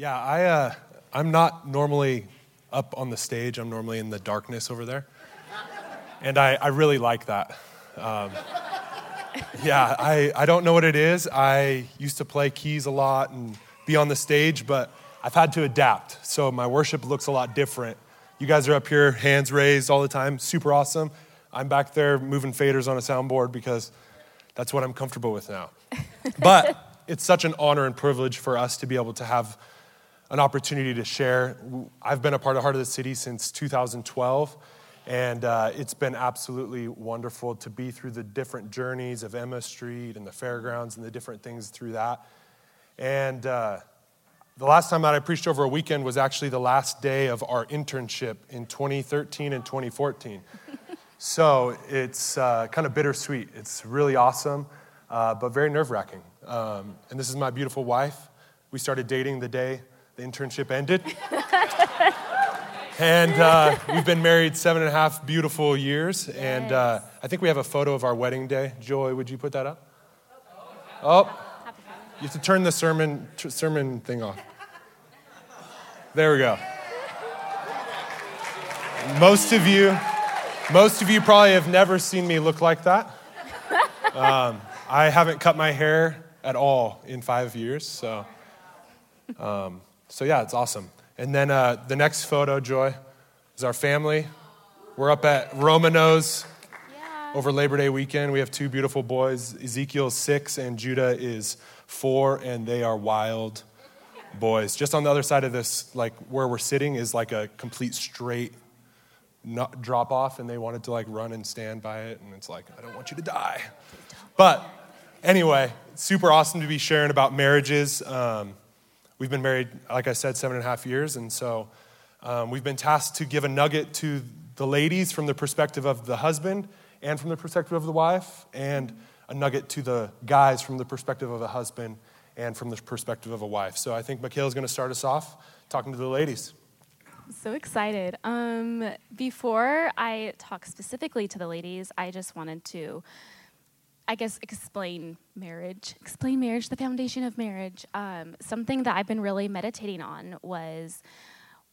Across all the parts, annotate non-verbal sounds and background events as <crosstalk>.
Yeah, I, uh, I'm not normally up on the stage. I'm normally in the darkness over there. And I, I really like that. Um, yeah, I, I don't know what it is. I used to play keys a lot and be on the stage, but I've had to adapt. So my worship looks a lot different. You guys are up here, hands raised all the time, super awesome. I'm back there moving faders on a soundboard because that's what I'm comfortable with now. <laughs> But it's such an honor and privilege for us to be able to have an opportunity to share. I've been a part of Heart of the City since 2012, and uh, it's been absolutely wonderful to be through the different journeys of Emma Street and the fairgrounds and the different things through that. And uh, the last time that I preached over a weekend was actually the last day of our internship in 2013 and 2014. <laughs> so it's uh, kind of bittersweet. It's really awesome, uh, but very nerve wracking. Um, and this is my beautiful wife. We started dating the day the internship ended. and uh, we've been married seven and a half beautiful years. Yes. And uh, I think we have a photo of our wedding day. Joy, would you put that up? Oh, you have to turn the sermon, t- sermon thing off. There we go. Most of you, most of you probably have never seen me look like that. Um, I haven't cut my hair at all in five years, so um, so yeah, it's awesome. And then uh, the next photo, Joy, is our family. We're up at Romano's yeah. over Labor Day weekend. We have two beautiful boys. Ezekiel is six and Judah is four, and they are wild boys. Just on the other side of this, like where we're sitting, is like a complete straight drop off, and they wanted to like run and stand by it, and it's like, I don't want you to die. But anyway, super awesome to be sharing about marriages. Um, We've been married, like I said, seven and a half years, and so um, we've been tasked to give a nugget to the ladies from the perspective of the husband and from the perspective of the wife, and a nugget to the guys from the perspective of a husband and from the perspective of a wife. So I think Mikaylah is going to start us off talking to the ladies. So excited. Um, before I talk specifically to the ladies, I just wanted to I guess, explain marriage, explain marriage, the foundation of marriage. Um, something that I've been really meditating on was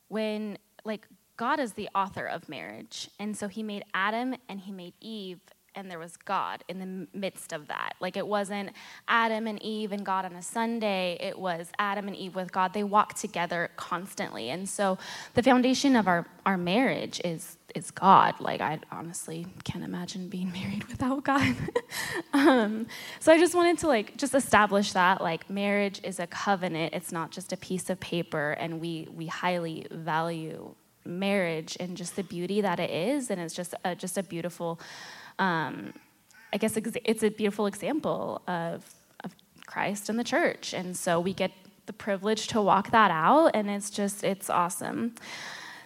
when, like, God is the author of marriage. And so he made Adam and he made Eve and there was God in the midst of that. Like it wasn't Adam and Eve and God on a Sunday, it was Adam and Eve with God. They walked together constantly. And so the foundation of our, our marriage is is God. Like I honestly can't imagine being <laughs> married without God. <laughs> um, so I just wanted to like just establish that like marriage is a covenant. It's not just a piece of paper, and we we highly value marriage and just the beauty that it is, and it's just a, just a beautiful um, I guess it's a beautiful example of, of Christ and the church. And so we get the privilege to walk that out, and it's just, it's awesome.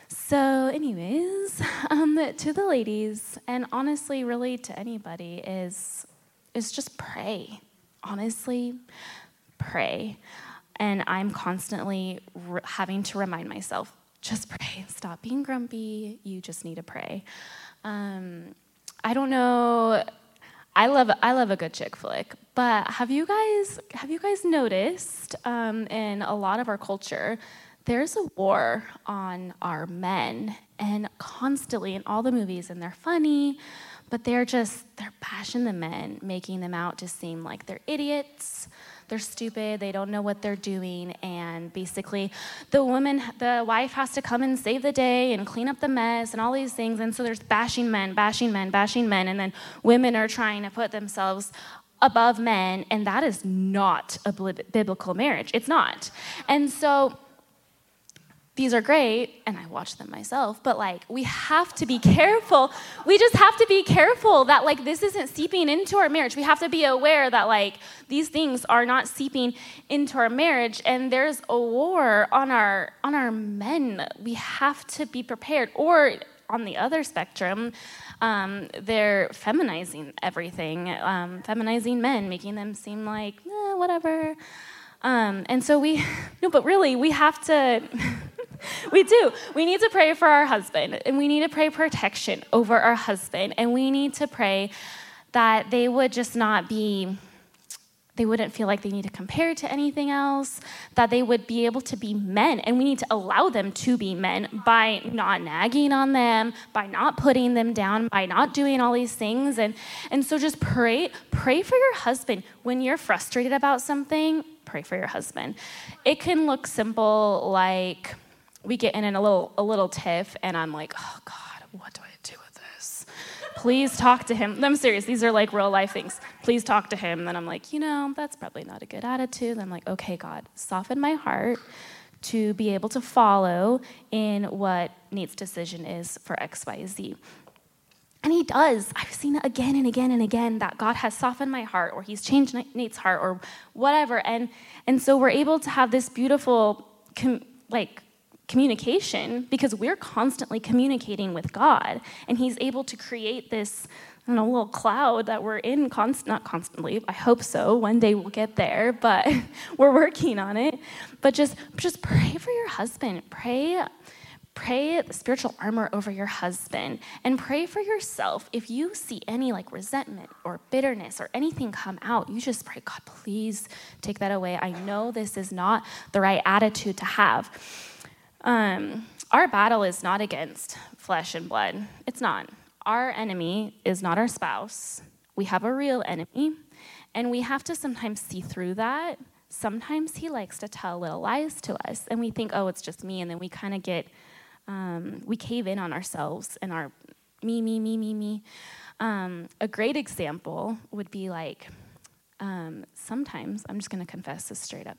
So, anyways, <laughs> um, to the ladies, and honestly, really to anybody, is is just pray. Honestly, pray. And I'm constantly re- having to remind myself, just pray. Stop being grumpy. You just need to pray. Um, I don't know. I love I love a good chick flick, but have you guys have you guys noticed um, in a lot of our culture, there's a war on our men, and constantly in all the movies, and they're funny, but they're just they're bashing the men, making them out to seem like they're idiots they're stupid, they don't know what they're doing, and basically the woman, the wife has to come and save the day and clean up the mess and all these things. And so there's bashing men, bashing men, bashing men, and then women are trying to put themselves above men, and that is not a biblical marriage. It's not. And so these are great and i watch them myself but like we have to be careful. We just have to be careful that like this isn't seeping into our marriage. We have to be aware that like these things are not seeping into our marriage and there's a war on our on our men. We have to be prepared. Or on the other spectrum um, they're feminizing everything um, feminizing men making them seem like eh, whatever. Um, and so we <laughs> no but really we have to <laughs> <laughs> we do. We need to pray for our husband, and we need to pray protection over our husband, and we need to pray that they would just not be they wouldn't feel like they need to compare to anything else, that they would be able to be men. And we need to allow them to be men by not nagging on them, by not putting them down, by not doing all these things. And, and so just pray, pray for your husband. When you're frustrated about something, pray for your husband. It can look simple like we get in a little a little tiff and I'm like, oh God, what do I do with this? Please talk to him. I'm serious. These are like real life things. Please talk to him. Then I'm like, you know, that's probably not a good attitude. I'm like, okay, God, soften my heart to be able to follow in what Nate's decision is for X, Y, Z. And he does. I've seen it again and again and again that God has softened my heart or he's changed Nate's heart or whatever. And, and so we're able to have this beautiful, com- like, communication because we're constantly communicating with God. And He's able to create this, I little cloud that we're in, const- not constantly, I hope so. One day we'll get there, but <laughs> we're working on it. But just, just pray for your husband. Pray. Pray the spiritual armor over your husband and pray for yourself. If you see any like resentment or bitterness or anything come out, you just pray, God, please take that away. I know this is not the right attitude to have. Um, our battle is not against flesh and blood. It's not. Our enemy is not our spouse. We have a real enemy, and we have to sometimes see through that. Sometimes he likes to tell little lies to us, and we think, oh, it's just me, and then we kind of get, um, we cave in on ourselves and our me, me, me, me, me. Um, a great example would be like, um, sometimes, I'm just going to confess this straight up.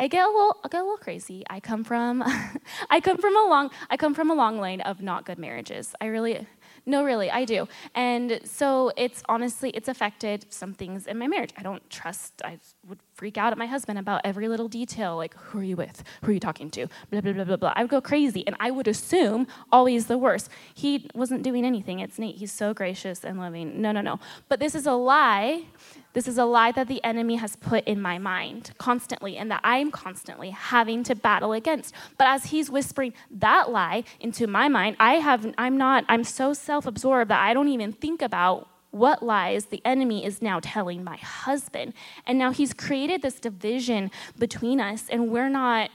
I get a little, I get a little crazy. I come from, <laughs> I come from a long, I come from a long line of not good marriages. I really, no, really, I do. And so it's honestly, it's affected some things in my marriage. I don't trust, I would freak out at my husband about every little detail, like, who are you with? Who are you talking to? Blah, blah, blah, blah, blah. I would go crazy, and I would assume always the worst. He wasn't doing anything. It's Nate. He's so gracious and loving. No, no, no. But this is a lie this is a lie that the enemy has put in my mind constantly and that I'm constantly having to battle against. But as he's whispering that lie into my mind, I have I'm not I'm so self-absorbed that I don't even think about what lies the enemy is now telling my husband. And now he's created this division between us and we're not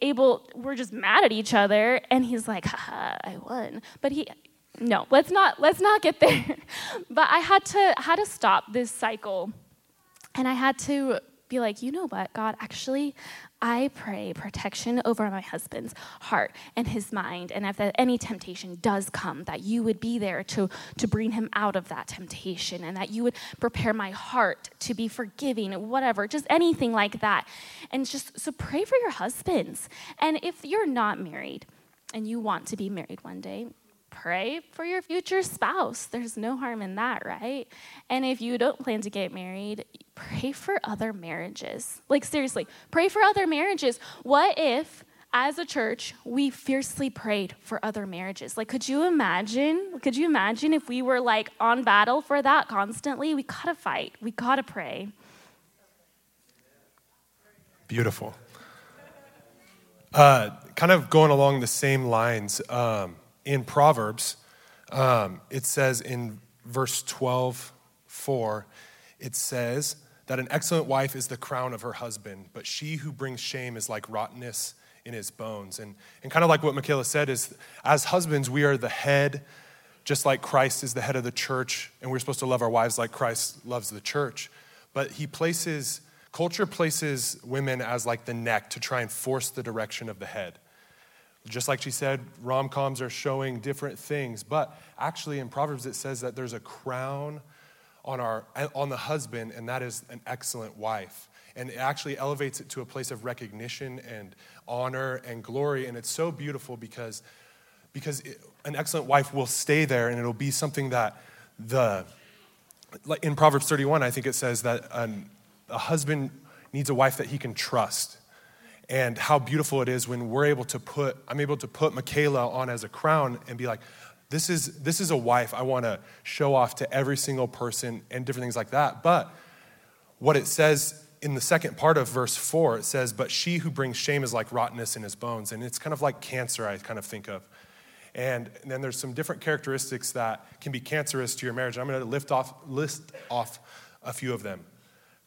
able we're just mad at each other and he's like haha i won but he no let's not let's not get there <laughs> but i had to had to stop this cycle and I had to be like, you know what, God, actually, I pray protection over my husband's heart and his mind. And if any temptation does come, that you would be there to, to bring him out of that temptation and that you would prepare my heart to be forgiving, whatever, just anything like that. And just so pray for your husbands. And if you're not married and you want to be married one day, pray for your future spouse. There's no harm in that, right? And if you don't plan to get married, pray for other marriages. Like, seriously, pray for other marriages. What if, as a church, we fiercely prayed for other marriages? Like, could you imagine? Could you imagine if we were like on battle for that constantly? We gotta fight, we gotta pray. Beautiful. Uh, kind of going along the same lines, um, in Proverbs, um, it says in verse 12, 4, it says that an excellent wife is the crown of her husband, but she who brings shame is like rottenness in his bones. And, and kind of like what Mikaylah said, is as husbands, we are the head, just like Christ is the head of the church, and we're supposed to love our wives like Christ loves the church. But he places, culture places women as like the neck to try and force the direction of the head. Just like she said, rom coms are showing different things, but actually in Proverbs it says that there's a crown on, our, on the husband, and that is an excellent wife. And it actually elevates it to a place of recognition and honor and glory. And it's so beautiful because, because it, an excellent wife will stay there and it'll be something that the, like in Proverbs 31, I think it says that an, a husband needs a wife that he can trust and how beautiful it is when we're able to put i'm able to put mikaylah on as a crown and be like this is this is a wife i want to show off to every single person and different things like that. But what it says in the second part of verse 4 it says but she who brings shame is like rottenness in his bones. And it's kind of like cancer i kind of think of. And, then there's some different characteristics that can be cancerous to your marriage. I'm going to lift off list off a few of them.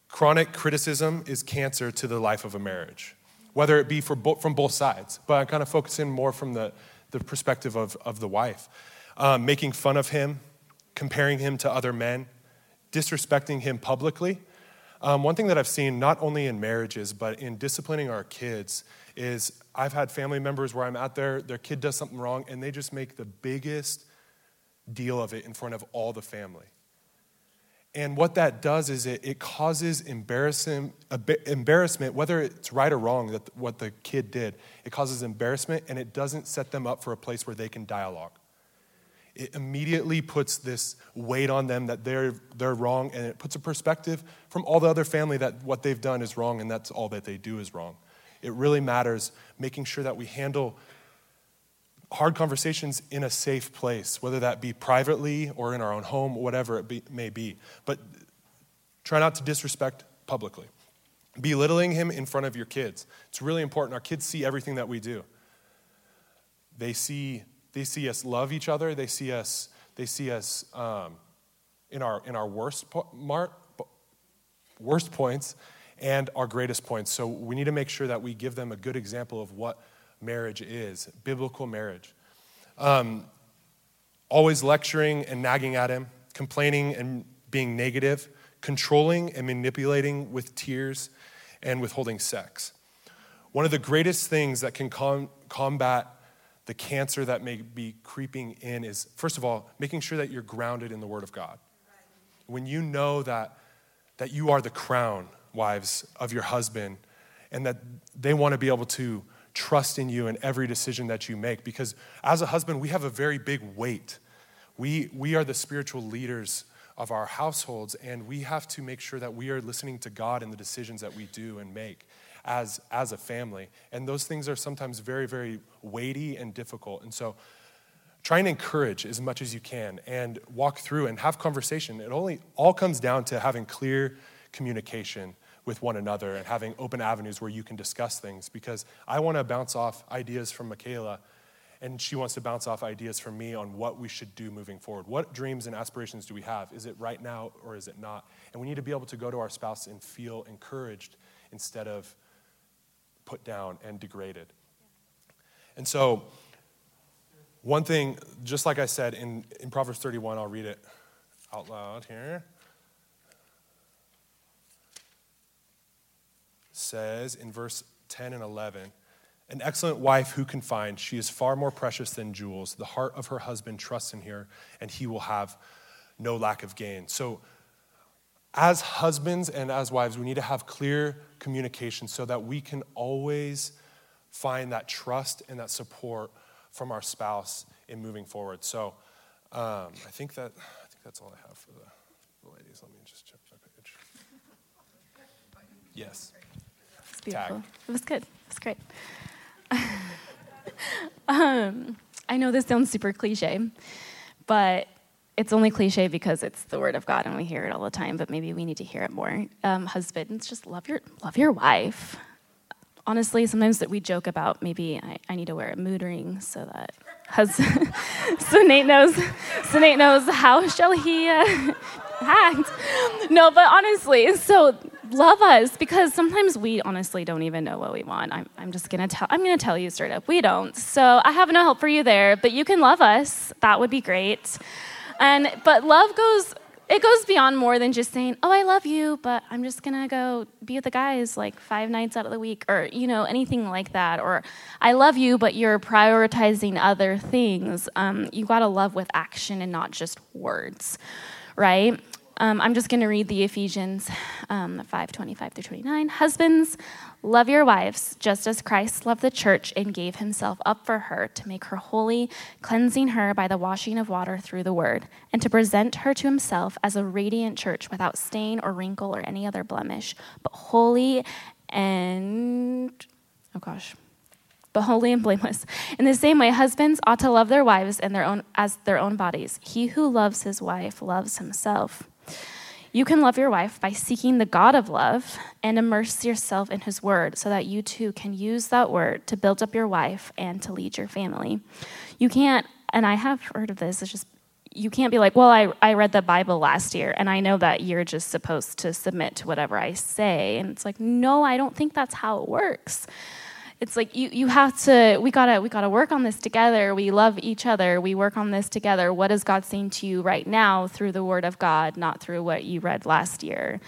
Chronic criticism is cancer to the life of a marriage, whether it be for bo- from both sides. But I'm kind of focus in more from the, the perspective of, of the wife. Um, making fun of him, comparing him to other men, disrespecting him publicly. Um, one thing that I've seen, not only in marriages, but in disciplining our kids, is I've had family members where I'm out there, their kid does something wrong, and they just make the biggest deal of it in front of all the family. And what that does is it, it causes embarrassment, embarrassment, whether it's right or wrong, that what the kid did. It causes embarrassment and it doesn't set them up for a place where they can dialogue. It immediately puts this weight on them that they're, they're wrong, and it puts a perspective from all the other family that what they've done is wrong and that's all that they do is wrong. It really matters making sure that we handle hard conversations in a safe place, whether that be privately or in our own home, whatever it be, may be. But try not to disrespect publicly. Belittling him in front of your kids. It's really important. Our kids see everything that we do. They see, they see us love each other. They see us, they see us um, in, our, in our worst, mar- worst points and our greatest points. So we need to make sure that we give them a good example of what marriage is biblical marriage. Um, always lecturing and nagging at him, complaining and being negative, controlling and manipulating with tears, and withholding sex. One of the greatest things that can com- combat the cancer that may be creeping in is, first of all, making sure that you're grounded in the Word of God. When you know that, that you are the crown, wives, of your husband, and that they want to be able to trust in you in every decision that you make. Because as a husband, we have a very big weight. We, we are the spiritual leaders of our households, and we have to make sure that we are listening to God in the decisions that we do and make as, as a family. And those things are sometimes very, very weighty and difficult. And so, try and encourage as much as you can and walk through and have conversation. It only all comes down to having clear communication with one another and having open avenues where you can discuss things because I want to bounce off ideas from Mikaylah and she wants to bounce off ideas from me on what we should do moving forward. What dreams and aspirations do we have? Is it right now or is it not? And we need to be able to go to our spouse and feel encouraged instead of put down and degraded. And so, one thing, just like I said in, in Proverbs 31, I'll read it out loud here. Says in verse 10 and 11 An excellent wife who can find? She is far more precious than jewels. The heart of her husband trusts in her, and he will have no lack of gain. So, as husbands and as wives, we need to have clear communication so that we can always find that trust and that support from our spouse in moving forward. So, um, I think that I think that's all I have for the, the ladies. Let me just check my page. Yes beautiful. It was good. It was great. <laughs> um, I know this sounds super cliche, but it's only cliche because it's the word of God and we hear it all the time. But maybe we need to hear it more. Um, husbands, just love your love your wife. Honestly, sometimes that we joke about maybe I, I need to wear a mood ring so that husband, <laughs> so Nate knows, so Nate knows how shall he uh, <laughs> act. No, but honestly, so love us because sometimes we honestly don't even know what we want. I'm, I'm just gonna tell I'm gonna tell you straight up, we don't. So I have no help for you there, but you can love us. That would be great. And but love goes it goes beyond more than just saying, "Oh, I love you," but I'm just gonna go be with the guys like five nights out of the week, or you know anything like that. Or I love you, but you're prioritizing other things. Um, you gotta love with action and not just words, right? Um, I'm just going to read the Ephesians um, 5 25 through 29. Husbands, love your wives, just as Christ loved the church and gave himself up for her to make her holy, cleansing her by the washing of water through the word, and to present her to himself as a radiant church without stain or wrinkle or any other blemish, but holy and. Oh gosh but holy and blameless. In the same way, husbands ought to love their wives and their own as their own bodies. He who loves his wife loves himself. You can love your wife by seeking the God of love and immerse yourself in his word so that you too can use that word to build up your wife and to lead your family. You can't, and I have heard of this, it's just you can't be like, well, I, I read the Bible last year and I know that you're just supposed to submit to whatever I say. And it's like, no, I don't think that's how it works. It's like you, you have to, we gotta, we gotta work on this together. We love each other. We work on this together. What is God saying to you right now through the Word of God, not through what you read last year?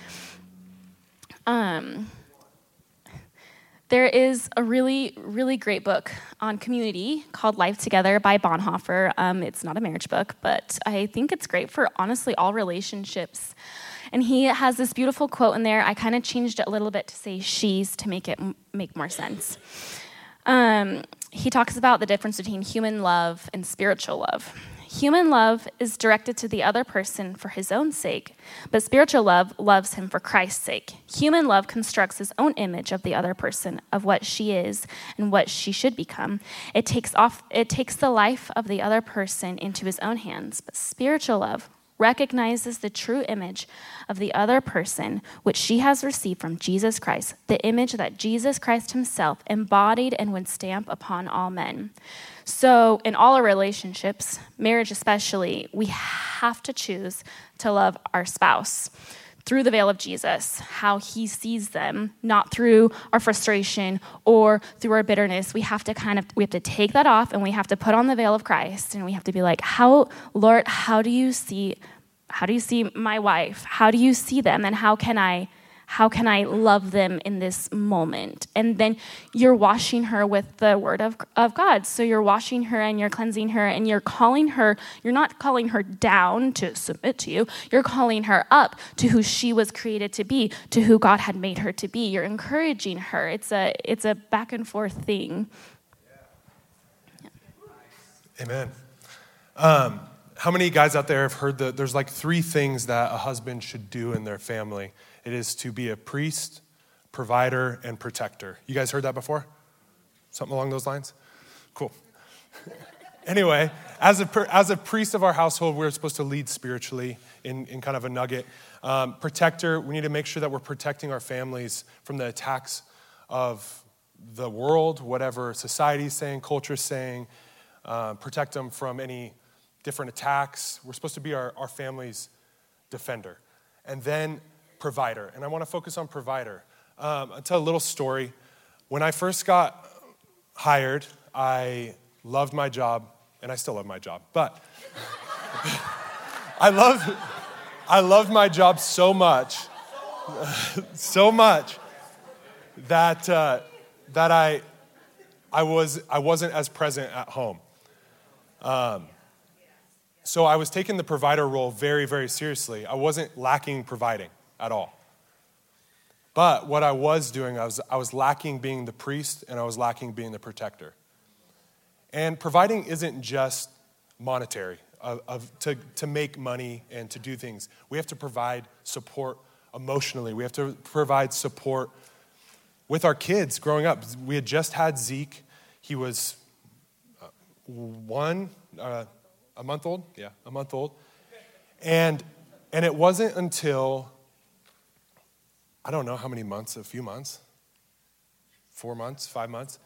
Um, there is a really, really great book on community called Life Together by Bonhoeffer. Um, it's not a marriage book, but I think it's great for honestly all relationships. And he has this beautiful quote in there. I kind of changed it a little bit to say she's to make it make more sense. Um, he talks about the difference between human love and spiritual love. Human love is directed to the other person for his own sake, but spiritual love loves him for Christ's sake. Human love constructs his own image of the other person, of what she is and what she should become. It takes off it takes the life of the other person into his own hands, but spiritual love recognizes the true image of the other person, which she has received from Jesus Christ, the image that Jesus Christ himself embodied and would stamp upon all men. So, in all our relationships, marriage especially, we have to choose to love our spouse through the veil of Jesus, how he sees them, not through our frustration or through our bitterness. We have to kind of we have to take that off and we have to put on the veil of Christ and we have to be like, "How Lord, how do you see how do you see my wife? How do you see them and how can I how can I love them in this moment? And then you're washing her with the word of, of God. So you're washing her and you're cleansing her and you're calling her, you're not calling her down to submit to you. You're calling her up to who she was created to be, to who God had made her to be. You're encouraging her. It's a, it's a back and forth thing. Yeah. Amen. Um, how many guys out there have heard that there's like three things that a husband should do in their family? It is to be a priest, provider, and protector. You guys heard that before? Something along those lines? Cool. <laughs> anyway, as a, as a priest of our household, we're supposed to lead spiritually in, in kind of a nugget. Um, protector, we need to make sure that we're protecting our families from the attacks of the world, whatever society's saying, culture's saying, uh, protect them from any different attacks. We're supposed to be our, our family's defender. And then provider, and I want to focus on provider. Um, I'll tell a little story. When I first got hired, I loved my job, and I still love my job, but <laughs> I love I loved my job so much, <laughs> so much that uh, that I I was I wasn't as present at home. Um, so I was taking the provider role very, very seriously. I wasn't lacking providing at all. But what I was doing, I was, I was lacking being the priest and I was lacking being the protector. And providing isn't just monetary, of, of, to, to make money and to do things. We have to provide support emotionally, we have to provide support with our kids growing up. We had just had Zeke, he was uh, one, uh, a month old, yeah, a month old. And, and it wasn't until I don't know how many months, a few months, four months, five months.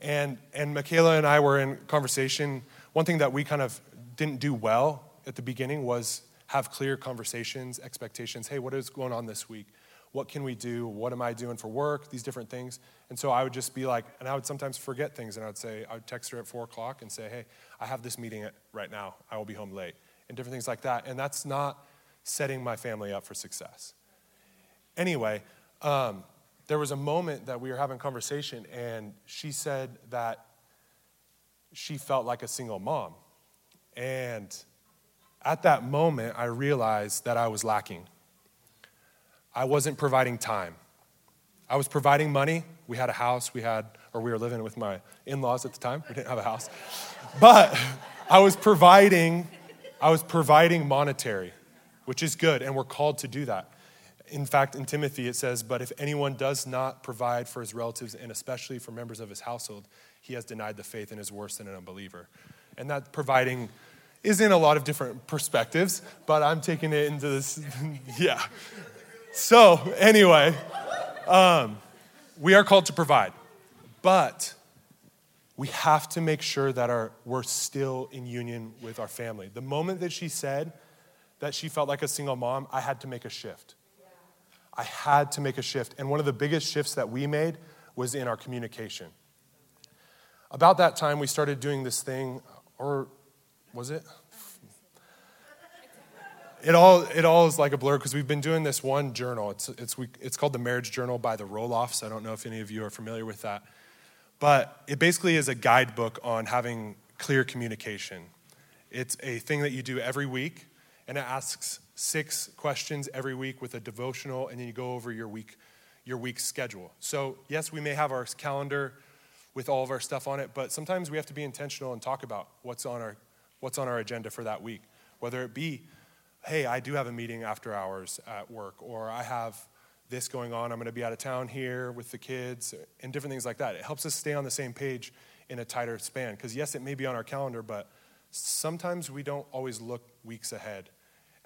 And, and Mikaylah and I were in conversation. One thing that we kind of didn't do well at the beginning was have clear conversations, expectations. Hey, what is going on this week? What can we do? What am I doing for work? These different things. And so I would just be like, and I would sometimes forget things, and I would say, I would text her at four o'clock and say, hey, I have this meeting right now. I will be home late, and different things like that. And that's not setting my family up for success. Anyway, um, there was a moment that we were having conversation, and she said that she felt like a single mom. And at that moment, I realized that I was lacking. I wasn't providing time. I was providing money. We had a house, we had, or we were living with my in laws at the time. We didn't have a house. But <laughs> I was providing, I was providing monetary, which is good, and we're called to do that. In fact, in Timothy, it says, But if anyone does not provide for his relatives, and especially for members of his household, he has denied the faith and is worse than an unbeliever. And that providing is in a lot of different perspectives, but I'm taking it into this, <laughs> yeah. So, anyway, um, we are called to provide. But we have to make sure that our, we're still in union with our family. The moment that she said that she felt like a single mom, I had to make a shift. I had to make a shift. And one of the biggest shifts that we made was in our communication. About that time, we started doing this thing, or was it? It all, it all is like a blur because we've been doing this one journal. It's, it's, we, it's called the Marriage Journal by the Roloffs. I don't know if any of you are familiar with that. But it basically is a guidebook on having clear communication. It's a thing that you do every week, and it asks six questions every week with a devotional, and then you go over your week, your week's schedule. So, yes, we may have our calendar with all of our stuff on it, but sometimes we have to be intentional and talk about what's on our, what's on our agenda for that week. Whether it be, hey, I do have a meeting after hours at work, or I have this going on, I'm going to be out of town here with the kids, and different things like that. It helps us stay on the same page in a tighter span. Because, yes, it may be on our calendar, but sometimes we don't always look weeks ahead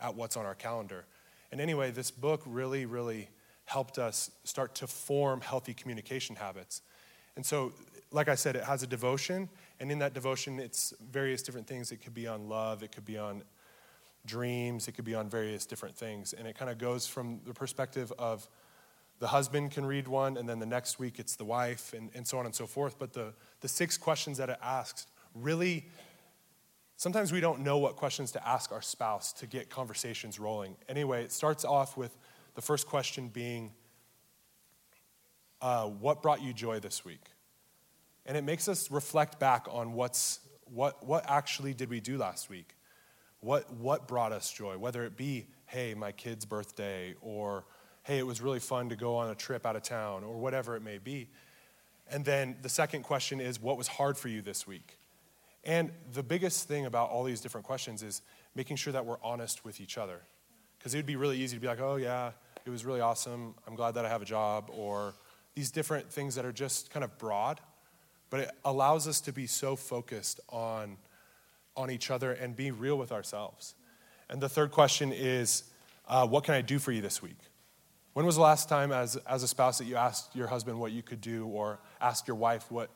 at what's on our calendar. And anyway, this book really, really helped us start to form healthy communication habits. And so, like I said, it has a devotion, and in that devotion, it's various different things. It could be on love, it could be on dreams, it could be on various different things. And it kind of goes from the perspective of the husband can read one, and then the next week it's the wife, and, and so on and so forth. But the, the six questions that it asks really Sometimes we don't know what questions to ask our spouse to get conversations rolling. Anyway, it starts off with the first question being, uh, What brought you joy this week? And it makes us reflect back on what's, what, what actually did we do last week? What, what brought us joy? Whether it be, hey, my kid's birthday, or hey, it was really fun to go on a trip out of town, or whatever it may be. And then the second question is, What was hard for you this week? And the biggest thing about all these different questions is making sure that we're honest with each other. Because it would be really easy to be like, oh, yeah, it was really awesome. I'm glad that I have a job. Or these different things that are just kind of broad. But it allows us to be so focused on, on each other and be real with ourselves. And the third question is, uh, what can I do for you this week? When was the last time, as, as a spouse, that you asked your husband what you could do, or asked your wife what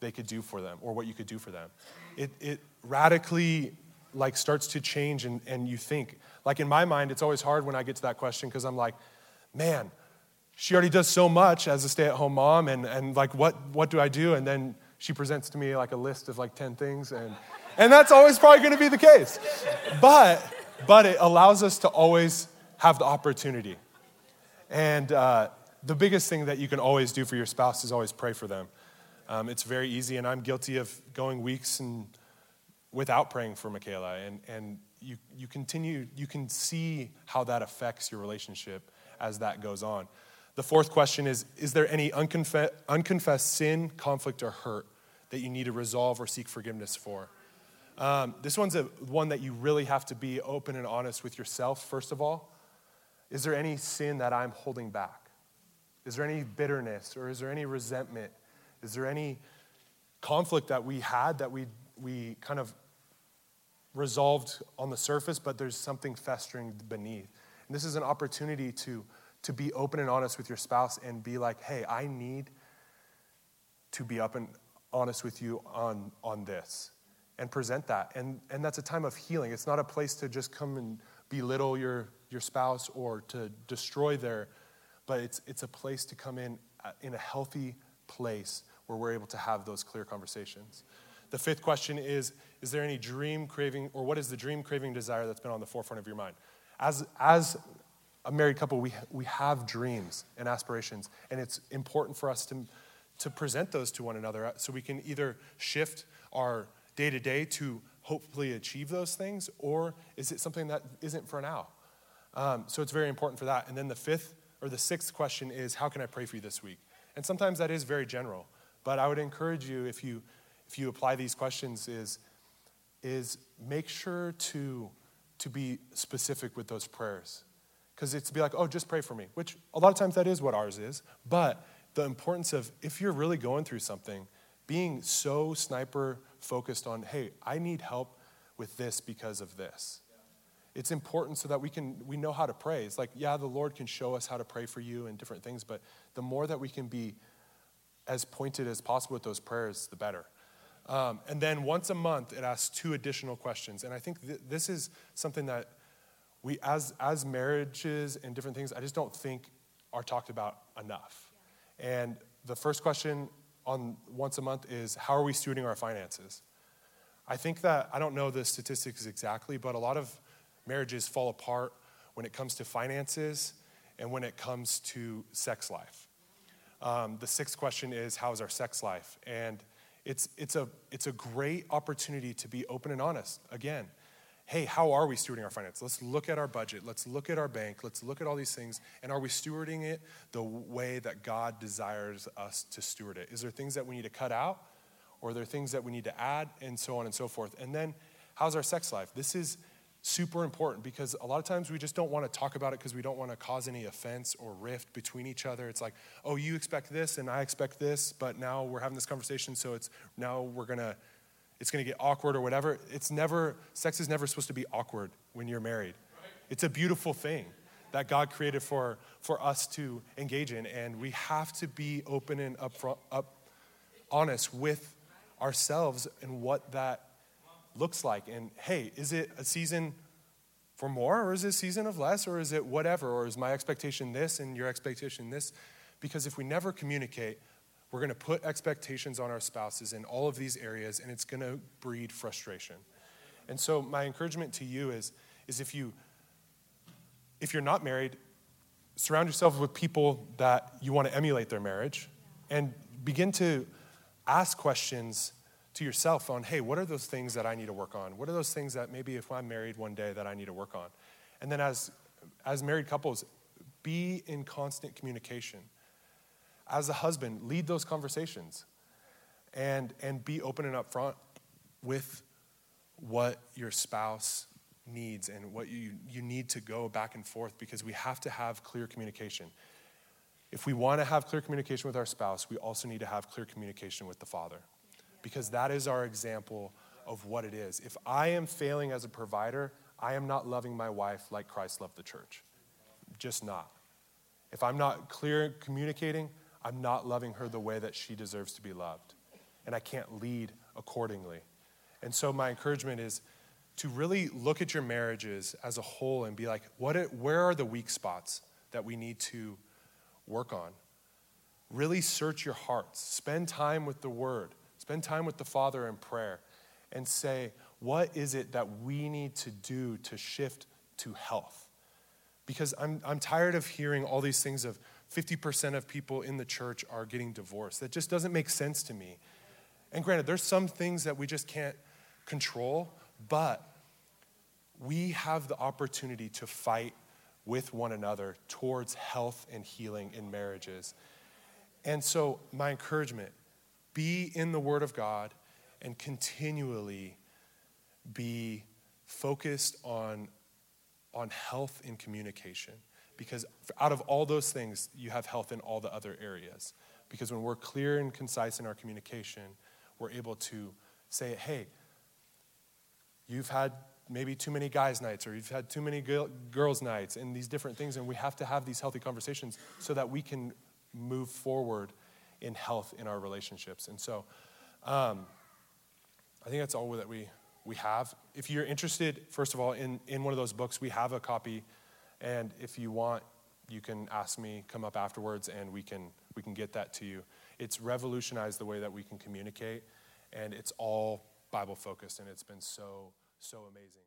they could do for them, or what you could do for them? It, it radically like starts to change and, and you think. Like in my mind it's always hard when i get to that question because i'm like man she already does so much as a stay-at-home mom and, and like what, what do i do? And then she presents to me like a list of like 10 things and, and that's always probably going to be the case. But but it allows us to always have the opportunity. And uh, the biggest thing that you can always do for your spouse is always pray for them um, it's very easy, and I'm guilty of going weeks and without praying for Mikaylah. And, and you, you continue, you can see how that affects your relationship as that goes on. The fourth question is Is there any unconfessed, unconfessed sin, conflict, or hurt that you need to resolve or seek forgiveness for? Um, this one's a, one that you really have to be open and honest with yourself, first of all. Is there any sin that I'm holding back? Is there any bitterness or is there any resentment is there any conflict that we had that we, we kind of resolved on the surface, but there's something festering beneath? And this is an opportunity to, to be open and honest with your spouse and be like, hey, I need to be up and honest with you on, on this and present that. And, and that's a time of healing. It's not a place to just come and belittle your, your spouse or to destroy their, but it's, it's a place to come in uh, in a healthy place where we're able to have those clear conversations. The fifth question is Is there any dream craving, or what is the dream craving desire that's been on the forefront of your mind? As, as a married couple, we, we have dreams and aspirations, and it's important for us to, to present those to one another so we can either shift our day to day to hopefully achieve those things, or is it something that isn't for now? Um, so it's very important for that. And then the fifth or the sixth question is How can I pray for you this week? And sometimes that is very general. But I would encourage you, if you, if you apply these questions, is, is make sure to, to be specific with those prayers. Because it's to be like, oh, just pray for me, which a lot of times that is what ours is. But the importance of, if you're really going through something, being so sniper focused on, hey, I need help with this because of this. It's important so that we can we know how to pray. It's like, yeah, the Lord can show us how to pray for you and different things, but the more that we can be as pointed as possible with those prayers, the better. Um, and then once a month, it asks two additional questions. And I think th- this is something that we, as, as marriages and different things, I just don't think are talked about enough. And the first question on once a month is how are we stewarding our finances? I think that, I don't know the statistics exactly, but a lot of marriages fall apart when it comes to finances and when it comes to sex life. Um, the sixth question is how's our sex life? And it's, it's, a, it's a great opportunity to be open and honest. Again, hey, how are we stewarding our finances? Let's look at our budget. Let's look at our bank. Let's look at all these things. And are we stewarding it the way that God desires us to steward it? Is there things that we need to cut out? Or are there things that we need to add? And so on and so forth. And then, how's our sex life? This is super important because a lot of times we just don't want to talk about it because we don't want to cause any offense or rift between each other. It's like, oh, you expect this and I expect this, but now we're having this conversation, so it's now we're going to it's to get awkward or whatever. It's never, sex is never supposed to be awkward when you're married. It's a beautiful thing that God created for, for us to engage in. And we have to be open and upfront, up, honest with ourselves and what that looks like. And hey, is it a season for more or is it a season of less or is it whatever? Or is my expectation this and your expectation this? Because if we never communicate, we're going to put expectations on our spouses in all of these areas, and it's going to breed frustration. And so, my encouragement to you is, is if you if you're not married, surround yourself with people that you want to emulate their marriage, and begin to ask questions to yourself on, hey, what are those things that I need to work on? What are those things that maybe if I'm married one day that I need to work on? And then as as married couples, be in constant communication as a husband, lead those conversations and, and be open and upfront with what your spouse needs and what you, you need to go back and forth because we have to have clear communication. If we want to have clear communication with our spouse, we also need to have clear communication with the Father because that is our example of what it is. If I am failing as a provider, I am not loving my wife like Christ loved the church. Just not. If I'm not clear communicating, I'm not loving her the way that she deserves to be loved. And I can't lead accordingly. And so, my encouragement is to really look at your marriages as a whole and be like, what are, where are the weak spots that we need to work on? Really search your hearts. Spend time with the Word, spend time with the Father in prayer, and say, what is it that we need to do to shift to health? Because I'm, I'm tired of hearing all these things of, 50% of people in the church are getting divorced. That just doesn't make sense to me. And granted, there's some things that we just can't control, but we have the opportunity to fight with one another towards health and healing in marriages. And so, my encouragement be in the Word of God and continually be focused on, on health in communication. Because out of all those things, you have health in all the other areas. Because when we're clear and concise in our communication, we're able to say, hey, you've had maybe too many guys' nights or you've had too many girls' nights and these different things. And we have to have these healthy conversations so that we can move forward in health in our relationships. And so um, I think that's all that we, we have. If you're interested, first of all, in, in one of those books, we have a copy and if you want, you can ask me, come up afterwards, and we can, we can get that to you. It's revolutionized the way that we can communicate, and it's all Bible focused, and it's been so, so amazing.